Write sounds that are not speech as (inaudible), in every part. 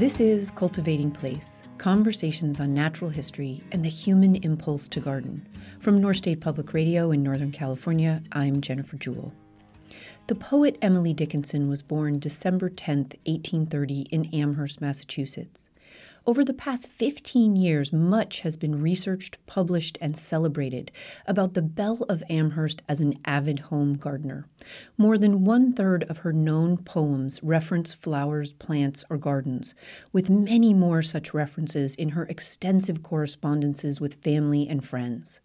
This is Cultivating Place conversations on natural history and the human impulse to garden. From North State Public Radio in Northern California, I'm Jennifer Jewell. The poet Emily Dickinson was born December 10, 1830, in Amherst, Massachusetts. Over the past 15 years, much has been researched, published, and celebrated about the Belle of Amherst as an avid home gardener. More than one third of her known poems reference flowers, plants, or gardens, with many more such references in her extensive correspondences with family and friends.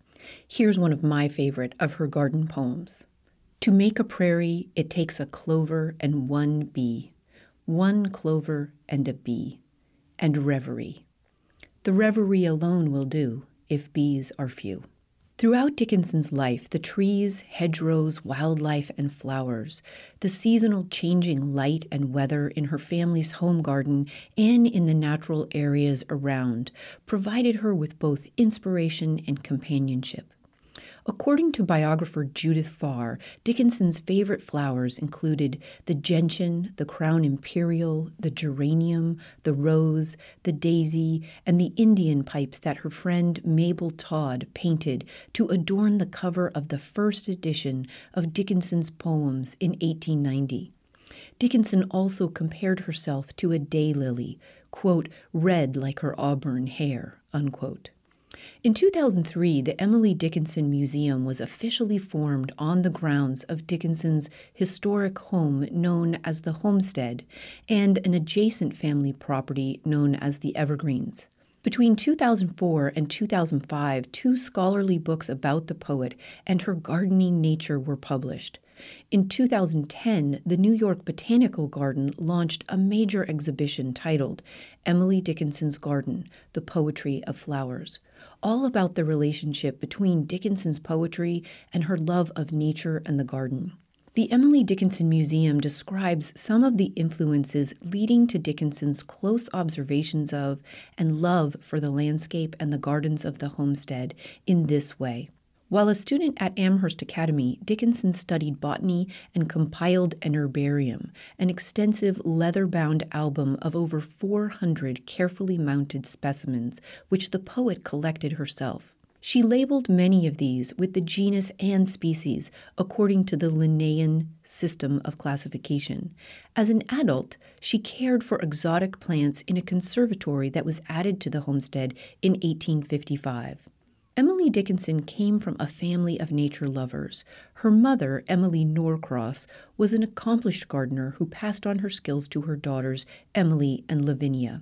Here's one of my favorite of her garden poems. To make a prairie, it takes a clover and one bee, one clover and a bee and reverie. The reverie alone will do if bees are few. Throughout Dickinson's life, the trees, hedgerows, wildlife, and flowers, the seasonal changing light and weather in her family's home garden and in the natural areas around provided her with both inspiration and companionship. According to biographer Judith Farr, Dickinson's favorite flowers included the gentian, the crown imperial, the geranium, the rose, the daisy, and the Indian pipes that her friend Mabel Todd painted to adorn the cover of the first edition of Dickinson's poems in 1890. Dickinson also compared herself to a daylily, red like her auburn hair, unquote. In 2003, the Emily Dickinson Museum was officially formed on the grounds of Dickinson's historic home known as the Homestead and an adjacent family property known as the Evergreens. Between 2004 and 2005, two scholarly books about the poet and her gardening nature were published. In 2010, the New York Botanical Garden launched a major exhibition titled Emily Dickinson's Garden The Poetry of Flowers all about the relationship between Dickinson's poetry and her love of nature and the garden. The Emily Dickinson Museum describes some of the influences leading to Dickinson's close observations of and love for the landscape and the gardens of the homestead in this way. While a student at Amherst Academy, Dickinson studied botany and compiled an herbarium, an extensive leather bound album of over 400 carefully mounted specimens, which the poet collected herself. She labeled many of these with the genus and species according to the Linnaean system of classification. As an adult, she cared for exotic plants in a conservatory that was added to the homestead in 1855. Emily Dickinson came from a family of nature lovers. Her mother, Emily Norcross, was an accomplished gardener who passed on her skills to her daughters, Emily and Lavinia.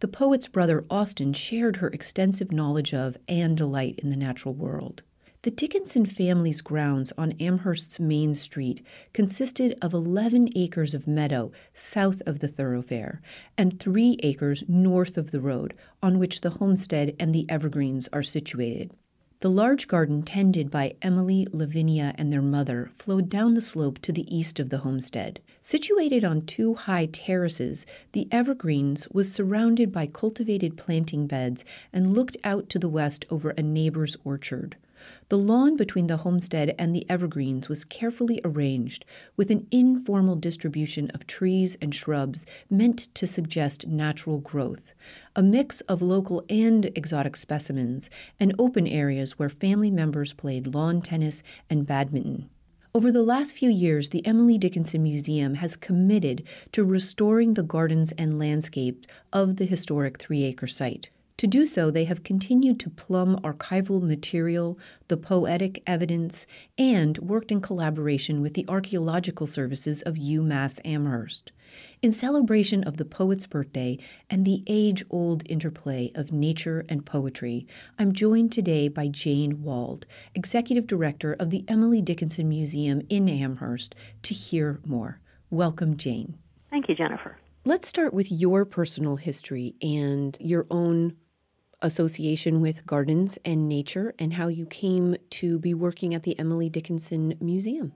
The poet's brother, Austin, shared her extensive knowledge of and delight in the natural world. The Dickinson family's grounds on Amherst's Main Street consisted of 11 acres of meadow south of the thoroughfare and 3 acres north of the road on which the homestead and the evergreens are situated. The large garden tended by Emily, Lavinia, and their mother flowed down the slope to the east of the homestead. Situated on two high terraces, the Evergreens was surrounded by cultivated planting beds and looked out to the west over a neighbor's orchard. The lawn between the homestead and the evergreens was carefully arranged, with an informal distribution of trees and shrubs meant to suggest natural growth, a mix of local and exotic specimens, and open areas where family members played lawn tennis and badminton. Over the last few years, the Emily Dickinson Museum has committed to restoring the gardens and landscapes of the historic three acre site. To do so, they have continued to plumb archival material, the poetic evidence, and worked in collaboration with the archaeological services of UMass Amherst. In celebration of the poet's birthday and the age old interplay of nature and poetry, I'm joined today by Jane Wald, Executive Director of the Emily Dickinson Museum in Amherst, to hear more. Welcome, Jane. Thank you, Jennifer. Let's start with your personal history and your own association with gardens and nature and how you came to be working at the Emily Dickinson Museum.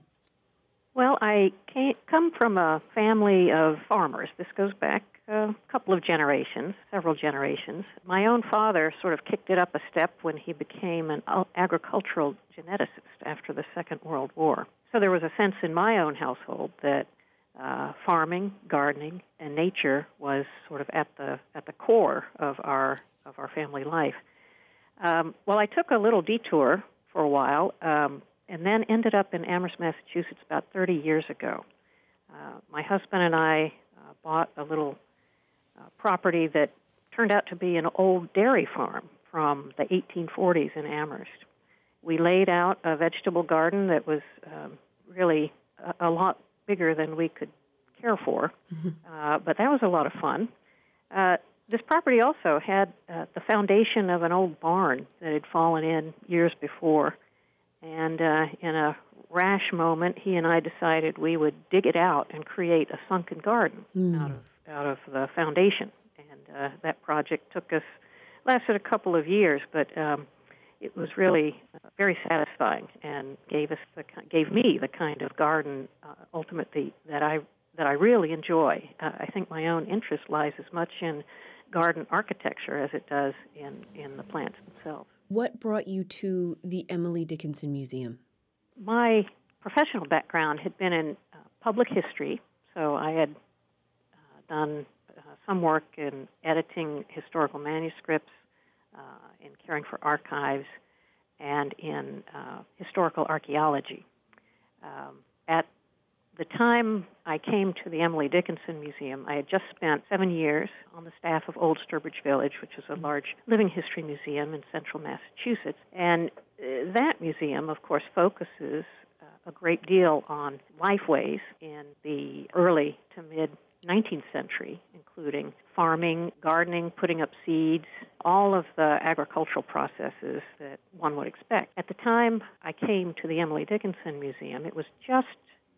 Well, I came, come from a family of farmers. This goes back a couple of generations, several generations. My own father sort of kicked it up a step when he became an agricultural geneticist after the Second World War. So there was a sense in my own household that uh, farming, gardening, and nature was sort of at the at the core of our of our family life. Um, well, I took a little detour for a while, um, and then ended up in Amherst, Massachusetts, about 30 years ago. Uh, my husband and I uh, bought a little uh, property that turned out to be an old dairy farm from the 1840s in Amherst. We laid out a vegetable garden that was um, really a, a lot bigger than we could care for, mm-hmm. uh, but that was a lot of fun. Uh, this property also had uh, the foundation of an old barn that had fallen in years before, and uh, in a rash moment, he and I decided we would dig it out and create a sunken garden mm. out of out of the foundation. And uh, that project took us lasted a couple of years, but um, it was really uh, very satisfying and gave us the gave me the kind of garden uh, ultimately that I that I really enjoy. Uh, I think my own interest lies as much in garden architecture as it does in in the plants themselves. What brought you to the Emily Dickinson Museum? My professional background had been in uh, public history, so I had uh, done uh, some work in editing historical manuscripts uh, in caring for archives and in uh, historical archaeology. Um, at the time I came to the Emily Dickinson Museum, I had just spent seven years on the staff of Old Sturbridge Village, which is a large living history museum in central Massachusetts. And uh, that museum, of course, focuses uh, a great deal on lifeways in the early to mid 19th century, including farming, gardening, putting up seeds, all of the agricultural processes that one would expect. At the time I came to the Emily Dickinson Museum, it was just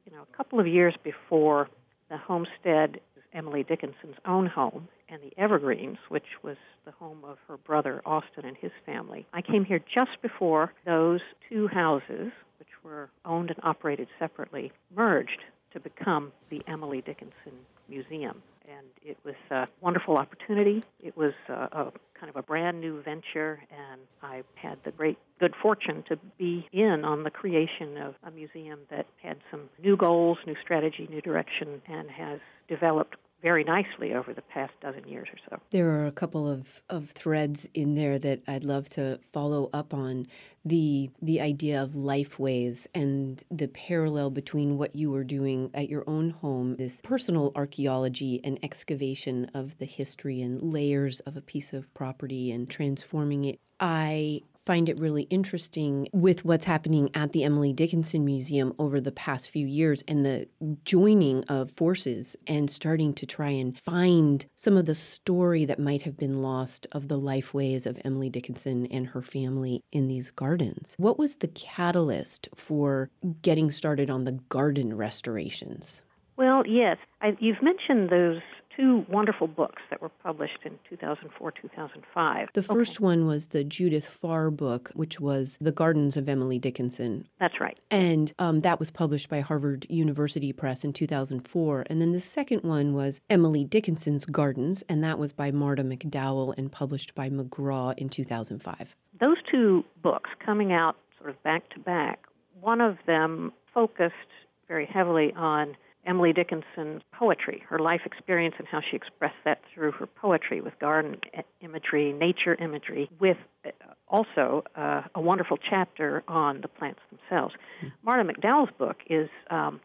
you know a couple of years before the homestead is Emily Dickinson's own home and the Evergreens, which was the home of her brother Austin and his family. I came here just before those two houses, which were owned and operated separately, merged to become the Emily Dickinson Museum. And it was a wonderful opportunity. It was a, a kind of a brand new venture, and I had the great good fortune to be in on the creation of a museum that had some new goals, new strategy, new direction, and has developed very nicely over the past dozen years or so. There are a couple of, of threads in there that I'd love to follow up on the the idea of lifeways and the parallel between what you were doing at your own home, this personal archaeology and excavation of the history and layers of a piece of property and transforming it. I find it really interesting with what's happening at the Emily Dickinson Museum over the past few years and the joining of forces and starting to try and find some of the story that might have been lost of the lifeways of Emily Dickinson and her family in these gardens. What was the catalyst for getting started on the garden restorations? Well, yes. I, you've mentioned those two wonderful books that were published in 2004 2005. The first okay. one was the Judith Farr book, which was The Gardens of Emily Dickinson. That's right. And um, that was published by Harvard University Press in 2004. And then the second one was Emily Dickinson's Gardens, and that was by Marta McDowell and published by McGraw in 2005. Those two books coming out sort of back to back, one of them focused very heavily on Emily Dickinson's poetry, her life experience, and how she expressed that through her poetry with garden imagery, nature imagery, with uh, also uh, a wonderful chapter on the plants themselves. Mm-hmm. Marta McDowell's book is, um,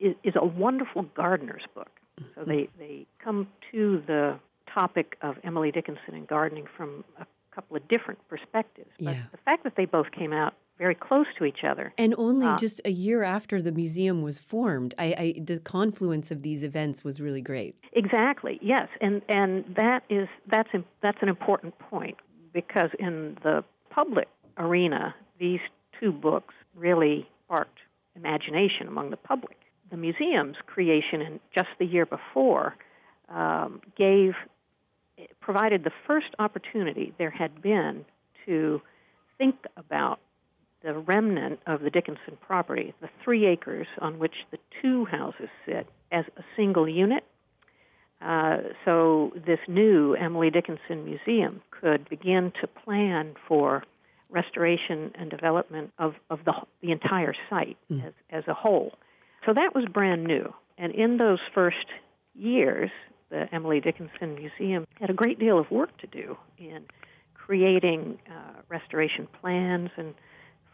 is, is a wonderful gardener's book. So hmm. they they come to the topic of Emily Dickinson and gardening from a couple of different perspectives. But yeah. the fact that they both came out very close to each other. And only uh, just a year after the museum was formed, I, I, the confluence of these events was really great. Exactly. Yes, and and that is that's that's an important point because in the public arena, these two books really sparked imagination among the public. The museum's creation in just the year before um, gave provided the first opportunity there had been to think about the remnant of the Dickinson property, the three acres on which the two houses sit, as a single unit. Uh, so this new Emily Dickinson Museum could begin to plan for restoration and development of, of the, the entire site mm. as, as a whole. So that was brand new. and in those first years, the Emily Dickinson Museum had a great deal of work to do in creating uh, restoration plans and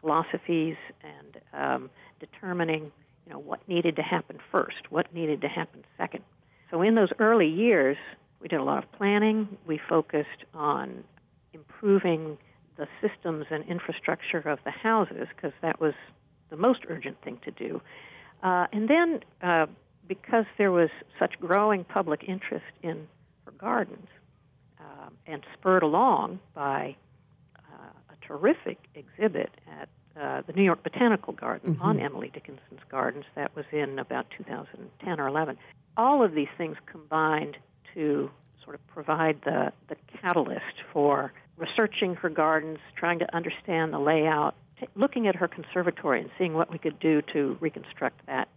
philosophies and um, determining you know what needed to happen first, what needed to happen second. So in those early years, we did a lot of planning. We focused on improving the systems and infrastructure of the houses because that was the most urgent thing to do. Uh, and then, uh, because there was such growing public interest in her gardens, uh, and spurred along by terrific exhibit at uh, the New York Botanical Garden mm-hmm. on Emily Dickinson's gardens, that was in about 2010 or 11. All of these things combined to sort of provide the, the catalyst for researching her gardens, trying to understand the layout, t- looking at her conservatory and seeing what we could do to reconstruct that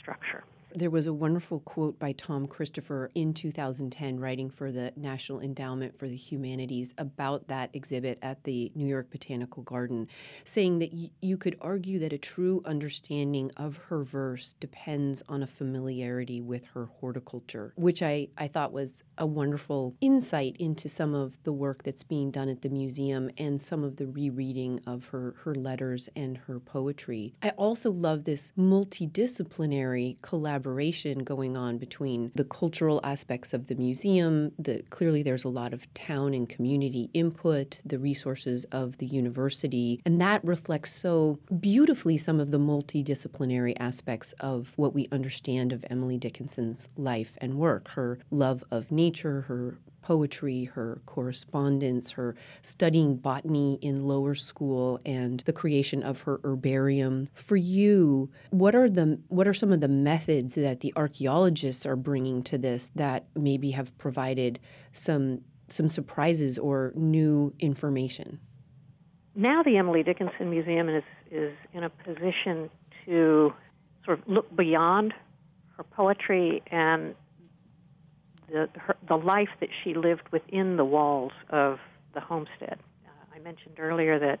structure. There was a wonderful quote by Tom Christopher in 2010, writing for the National Endowment for the Humanities about that exhibit at the New York Botanical Garden, saying that y- you could argue that a true understanding of her verse depends on a familiarity with her horticulture, which I, I thought was a wonderful insight into some of the work that's being done at the museum and some of the rereading of her, her letters and her poetry. I also love this multidisciplinary collaboration collaboration going on between the cultural aspects of the museum. The, clearly, there's a lot of town and community input, the resources of the university, and that reflects so beautifully some of the multidisciplinary aspects of what we understand of Emily Dickinson's life and work. Her love of nature, her poetry, her correspondence, her studying botany in lower school, and the creation of her herbarium. For you, what are the what are some of the methods that the archaeologists are bringing to this that maybe have provided some some surprises or new information? Now the Emily Dickinson Museum is is in a position to sort of look beyond her poetry and the, her, the life that she lived within the walls of the homestead. Uh, I mentioned earlier that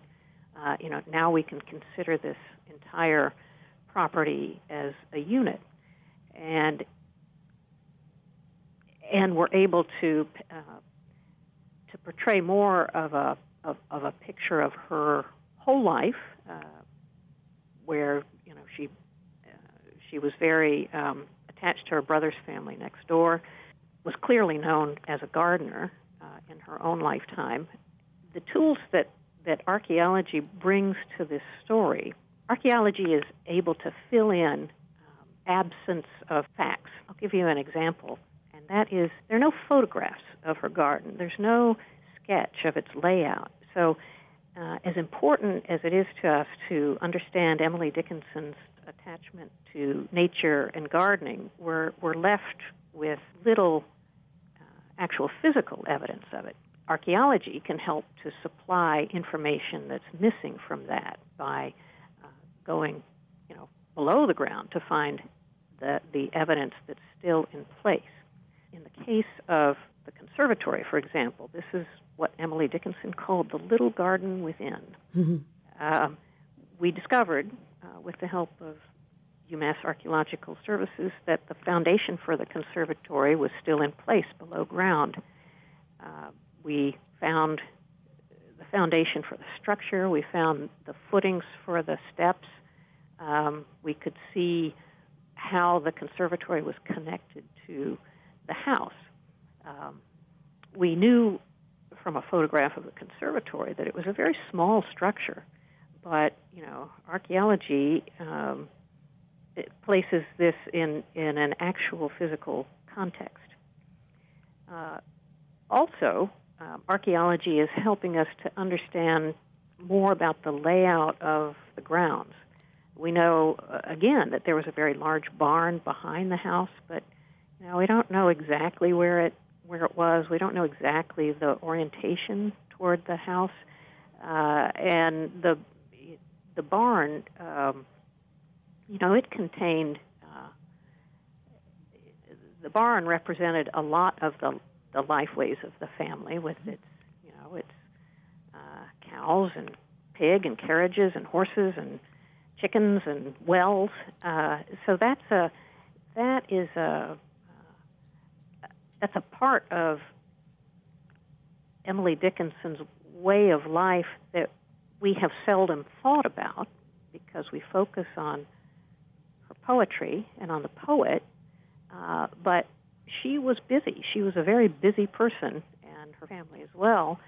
uh, you know now we can consider this entire property as a unit, and and we're able to uh, to portray more of a of, of, a picture of her whole life, uh, where you know she uh, she was very um, attached to her brother's family next door was clearly known as a gardener uh, in her own lifetime. The tools that, that archaeology brings to this story, archaeology is able to fill in um, absence of facts. I'll give you an example, and that is there are no photographs of her garden, there's no sketch of its layout. So, uh, as important as it is to us to understand Emily Dickinson's attachment to nature and gardening, we're, we're left with little uh, actual physical evidence of it. Archaeology can help to supply information that's missing from that by uh, going, you know, below the ground to find the, the evidence that's still in place. In the case of the conservatory, for example, this is what Emily Dickinson called the little garden within. Mm-hmm. Um, we discovered, uh, with the help of UMass Archaeological Services that the foundation for the conservatory was still in place below ground. Uh, we found the foundation for the structure, we found the footings for the steps. Um, we could see how the conservatory was connected to the house. Um, we knew from a photograph of the conservatory that it was a very small structure, but you know, archaeology um, places this in, in an actual physical context. Uh, also, um, archaeology is helping us to understand more about the layout of the grounds. We know, uh, again, that there was a very large barn behind the house, but know, we don't know exactly where it where it was. We don't know exactly the orientation toward the house, uh, and the the barn um, you know, it contained uh, the barn represented a lot of the the lifeways of the family with its you know its uh, cows and pig and carriages and horses and chickens and wells. Uh, so that's a that is a uh, that's a part of Emily Dickinson's way of life that we have seldom thought about because we focus on poetry and on the poet, uh, but she was busy. She was a very busy person, and her family as well.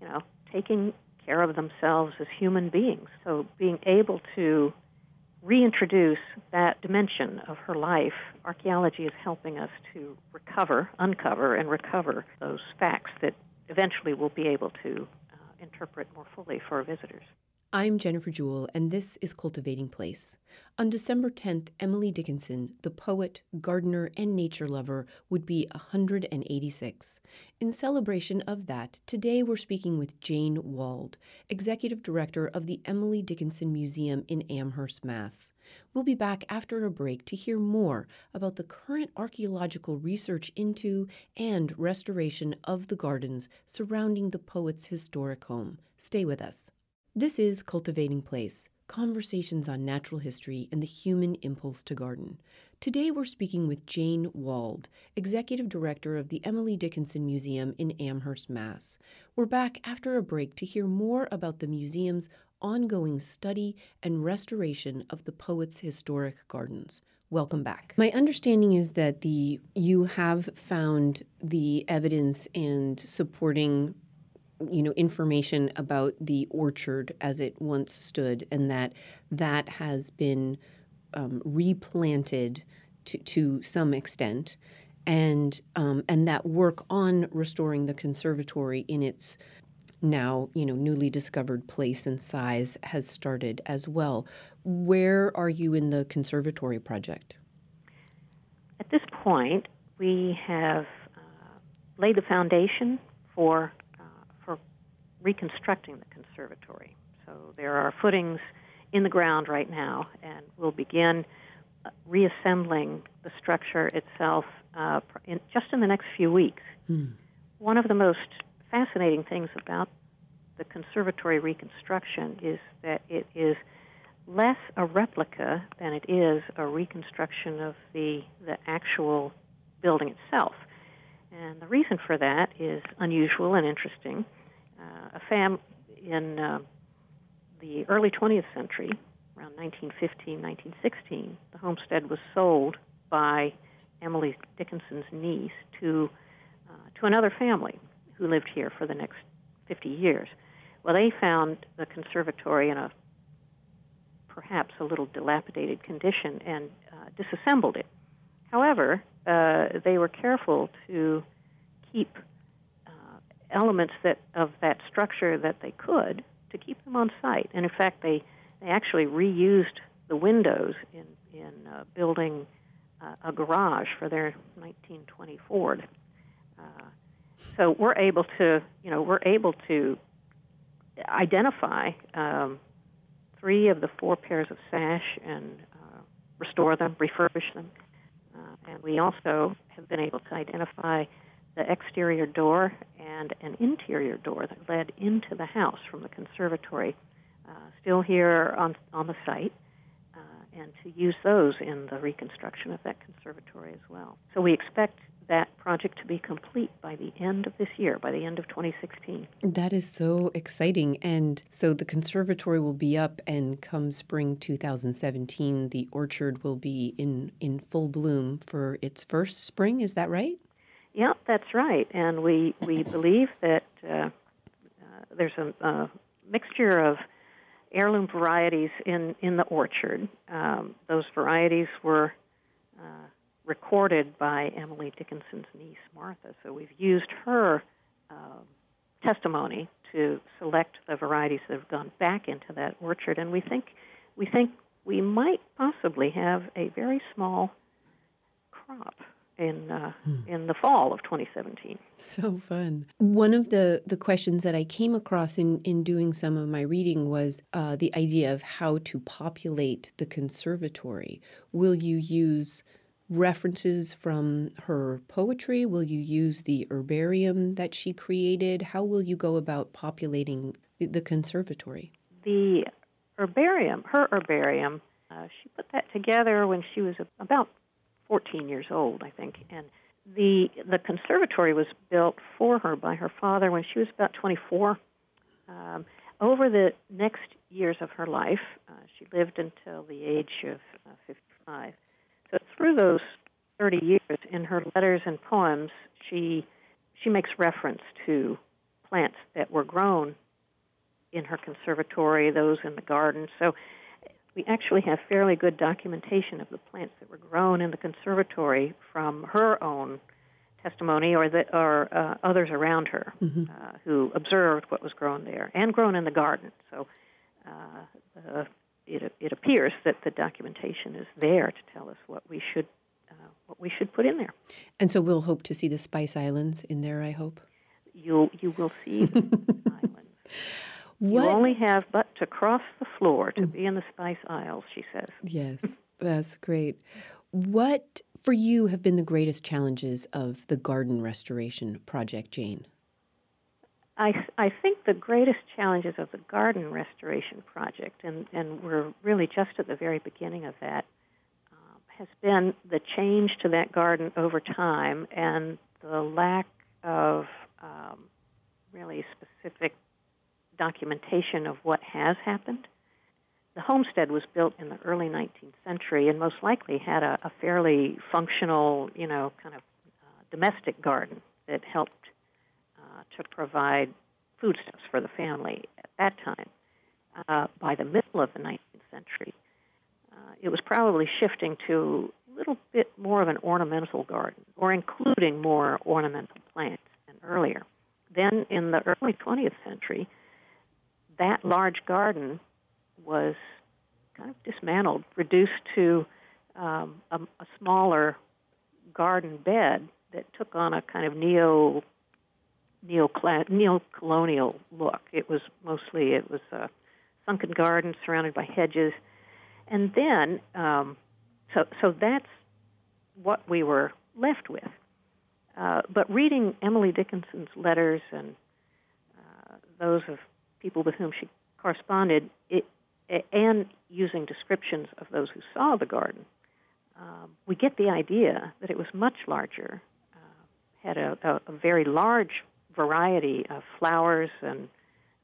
You know, taking care of themselves as human beings. So being able to reintroduce that dimension of her life, archaeology is helping us to recover, uncover, and recover those facts that eventually we'll be able to uh, interpret more fully for our visitors. I'm Jennifer Jewell, and this is Cultivating Place. On December 10th, Emily Dickinson, the poet, gardener, and nature lover, would be 186. In celebration of that, today we're speaking with Jane Wald, Executive Director of the Emily Dickinson Museum in Amherst, Mass. We'll be back after a break to hear more about the current archaeological research into and restoration of the gardens surrounding the poet's historic home. Stay with us. This is Cultivating Place Conversations on Natural History and the Human Impulse to Garden. Today we're speaking with Jane Wald, Executive Director of the Emily Dickinson Museum in Amherst, Mass. We're back after a break to hear more about the museum's ongoing study and restoration of the poet's historic gardens. Welcome back. My understanding is that the you have found the evidence and supporting you know information about the orchard as it once stood and that that has been um, replanted to, to some extent. And um, and that work on restoring the conservatory in its now you know newly discovered place and size has started as well. Where are you in the conservatory project? At this point we have uh, laid the foundation for reconstructing the conservatory. So there are footings in the ground right now, and we'll begin uh, reassembling the structure itself uh, in, just in the next few weeks. Hmm. One of the most fascinating things about the conservatory reconstruction is that it is less a replica than it is a reconstruction of the the actual building itself. And the reason for that is unusual and interesting a fam in uh, the early 20th century, around 1915, 1916, the homestead was sold by Emily Dickinson's niece to uh, to another family who lived here for the next 50 years. Well, they found the conservatory in a perhaps a little dilapidated condition and uh, disassembled it. However, uh, they were careful to keep elements that of that structure that they could to keep them on site. And in fact, they they actually reused the windows in in uh, building uh, a garage for their 1920 Ford. Uh, so we're able to you know we're able to identify um, three of the four pairs of sash and uh, restore them, refurbish them, uh, and we also have been able to identify the exterior door and an interior door that led into the house from the conservatory, uh, still here on, on the site, uh, and to use those in the reconstruction of that conservatory as well. So we expect that project to be complete by the end of this year, by the end of 2016. That is so exciting. And so the conservatory will be up, and come spring 2017, the orchard will be in, in full bloom for its first spring. Is that right? Yeah, that's right. And we, we believe that uh, uh, there's a, a, mixture of heirloom varieties in, in the orchard. Um, those varieties were uh, recorded by Emily Dickinson's niece, Martha. So we've used her uh, testimony to select the varieties that have gone back into that orchard. And we think, we think we might possibly have a very small crop in uh, hmm. in the fall of 2017. So fun. One of the the questions that I came across in in doing some of my reading was uh, the idea of how to populate the conservatory. Will you use references from her poetry? Will you use the herbarium that she created? How will you go about populating the, the conservatory? The herbarium, her herbarium, uh, she put that together when she was about 14 years old, I think, and the the conservatory was built for her by her father when she was about 24. Um, over the next years of her life, uh, she lived until the age of uh, 55. So through those 30 years, in her letters and poems, she she makes reference to plants that were grown in her conservatory, those in the garden. So we actually have fairly good documentation of the plants that were grown in the conservatory from her own testimony or that or uh, others around her mm-hmm. uh, who observed what was grown there and grown in the garden. So uh, it, it appears that the documentation is there to tell us what we should uh, what we should put in there. And so we'll hope to see the Spice Islands in there. I hope you you will see the islands. (laughs) What? You only have but to cross the floor to be in the Spice Isles, she says. Yes, that's great. What for you have been the greatest challenges of the garden restoration project, Jane? I, I think the greatest challenges of the garden restoration project, and, and we're really just at the very beginning of that, um, has been the change to that garden over time and the lack of um, really specific documentation of what has happened. The homestead was built in the early 19th century and most likely had a, a fairly functional, you know, kind of uh, domestic garden that helped uh, to provide foodstuffs for the family at that time. Uh, by the middle of the 19th century, uh, it was probably shifting to a little bit more of an ornamental garden, or including more ornamental plants than earlier. Then, in the early 20th century, that large garden was kind of dismantled, reduced to um, a, a smaller garden bed that took on a kind of neo neo colonial look. It was mostly it was a sunken garden surrounded by hedges, and then um, so so that's what we were left with. Uh, but reading Emily Dickinson's letters and uh, those of people with whom she corresponded, it, and using descriptions of those who saw the garden, um, we get the idea that it was much larger, uh, had a, a, a, very large variety of flowers and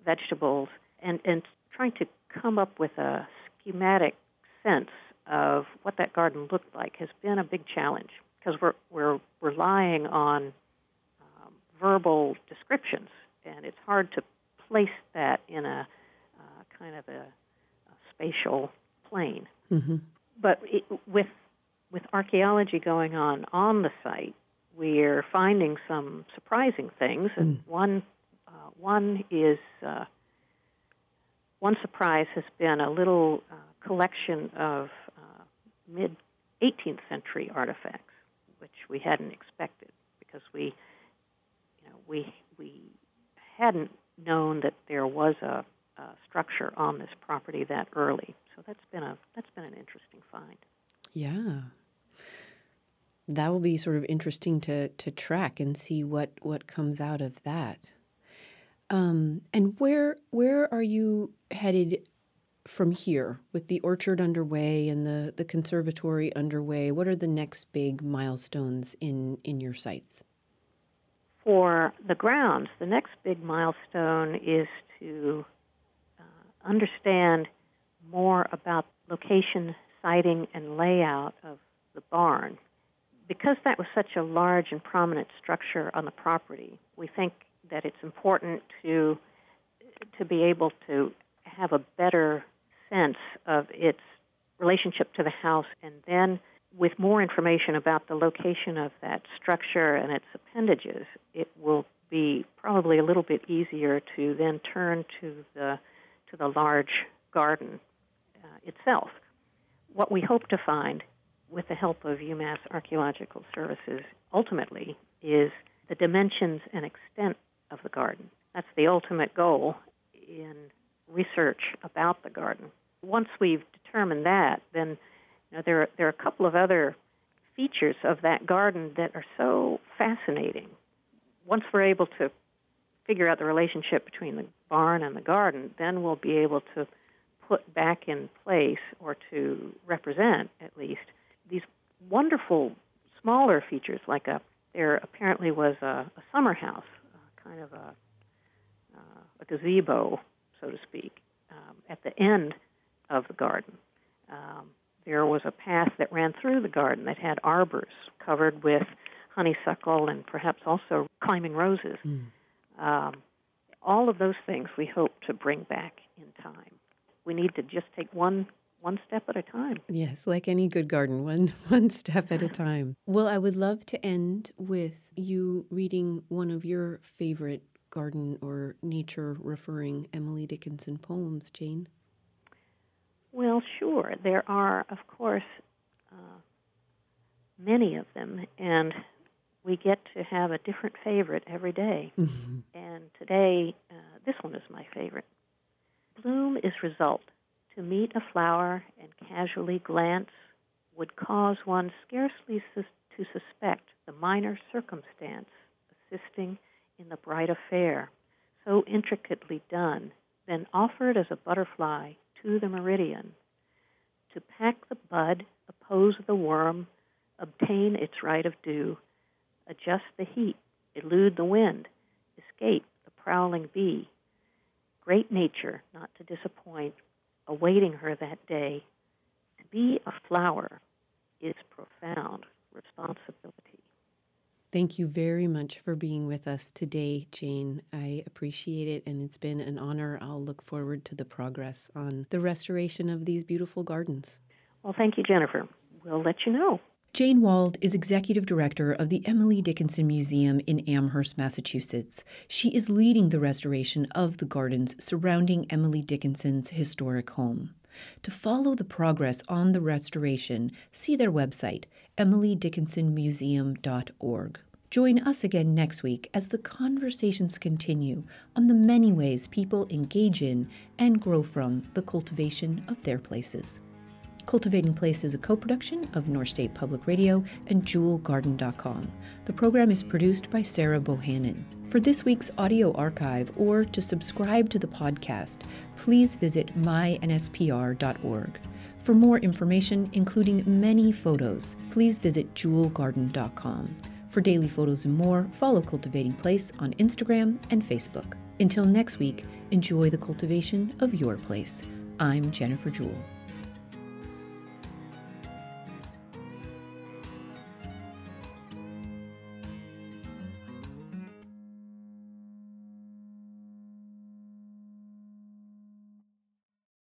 vegetables, and, and trying to come up with a schematic sense of what that garden looked like has been a big challenge because we're, we're relying on um, verbal descriptions, and it's hard to place that in a uh, kind of a, a spatial plane. Mm-hmm. But it, with with archaeology going on on the site, we're finding some surprising things, and mm. one uh, one is uh, one surprise has been a little uh, collection of uh, mid 18th century artifacts, which we hadn't expected because we, you know, we we hadn't known that there was a, a structure on this property that early. So that's been a that's been an interesting find. Yeah. That will be sort of interesting to to track and see what what comes out of that. Um, and where where are you headed from here with the orchard underway and the, the conservatory underway? What are the next big milestones in, in your sites? For the grounds, the next big milestone is to uh, understand more about location, siting, and layout of the barn. Because that was such a large and prominent structure on the property, we think that it's important to to be able to have a better sense of its relationship to the house and then with more information about the location of that structure and its appendages, it will be probably a little bit easier to then turn to the to the large garden uh, itself. What we hope to find with the help of UMass Archaeological Services ultimately is the dimensions and extent of the garden. That's the ultimate goal in research about the garden. Once we've determined that, then know, there are, there are a couple of other features of that garden that are so fascinating. Once we're able to figure out the relationship between the barn and the garden, then we'll be able to put back in place or to represent at least these wonderful smaller features, like a there apparently was a, a summer house, uh, kind of a, uh, a gazebo, so to speak, um, at the end of the garden. Um, there was a path that ran through the garden that had arbors covered with honeysuckle and perhaps also climbing roses. Mm. Um, all of those things we hope to bring back in time. We need to just take one one step at a time. Yes, like any good garden, one (laughs) one step at a (laughs) time. Well, I would love to end with you reading one of your favorite garden or nature referring Emily Dickinson poems, Jane. Well, sure. There are, of course, uh, many of them, and we get to have a different favorite every day. Mm-hmm. (laughs) And today, uh, this one is my favorite. Bloom is result. To meet a flower and casually glance would cause one scarcely sus- to suspect the minor circumstance assisting in the bright affair, so intricately done, then offered as a butterfly to the meridian. To pack the bud, oppose the worm, obtain its right of dew, adjust the heat, elude the wind, escape the prowling bee. Great nature, not to disappoint, awaiting her that day. To be a flower is profound responsibility. Thank you very much for being with us today, Jane. I appreciate it, and it's been an honor. I'll look forward to the progress on the restoration of these beautiful gardens. Well, thank you, Jennifer. We'll let you know. Jane Wald is executive director of the Emily Dickinson Museum in Amherst, Massachusetts. She is leading the restoration of the gardens surrounding Emily Dickinson's historic home. To follow the progress on the restoration, see their website, emilydickinsonmuseum.org. Join us again next week as the conversations continue on the many ways people engage in and grow from the cultivation of their places. Cultivating Place is a co production of North State Public Radio and JewelGarden.com. The program is produced by Sarah Bohannon. For this week's audio archive or to subscribe to the podcast, please visit mynspr.org. For more information, including many photos, please visit jewelgarden.com. For daily photos and more, follow Cultivating Place on Instagram and Facebook. Until next week, enjoy the cultivation of your place. I'm Jennifer Jewell.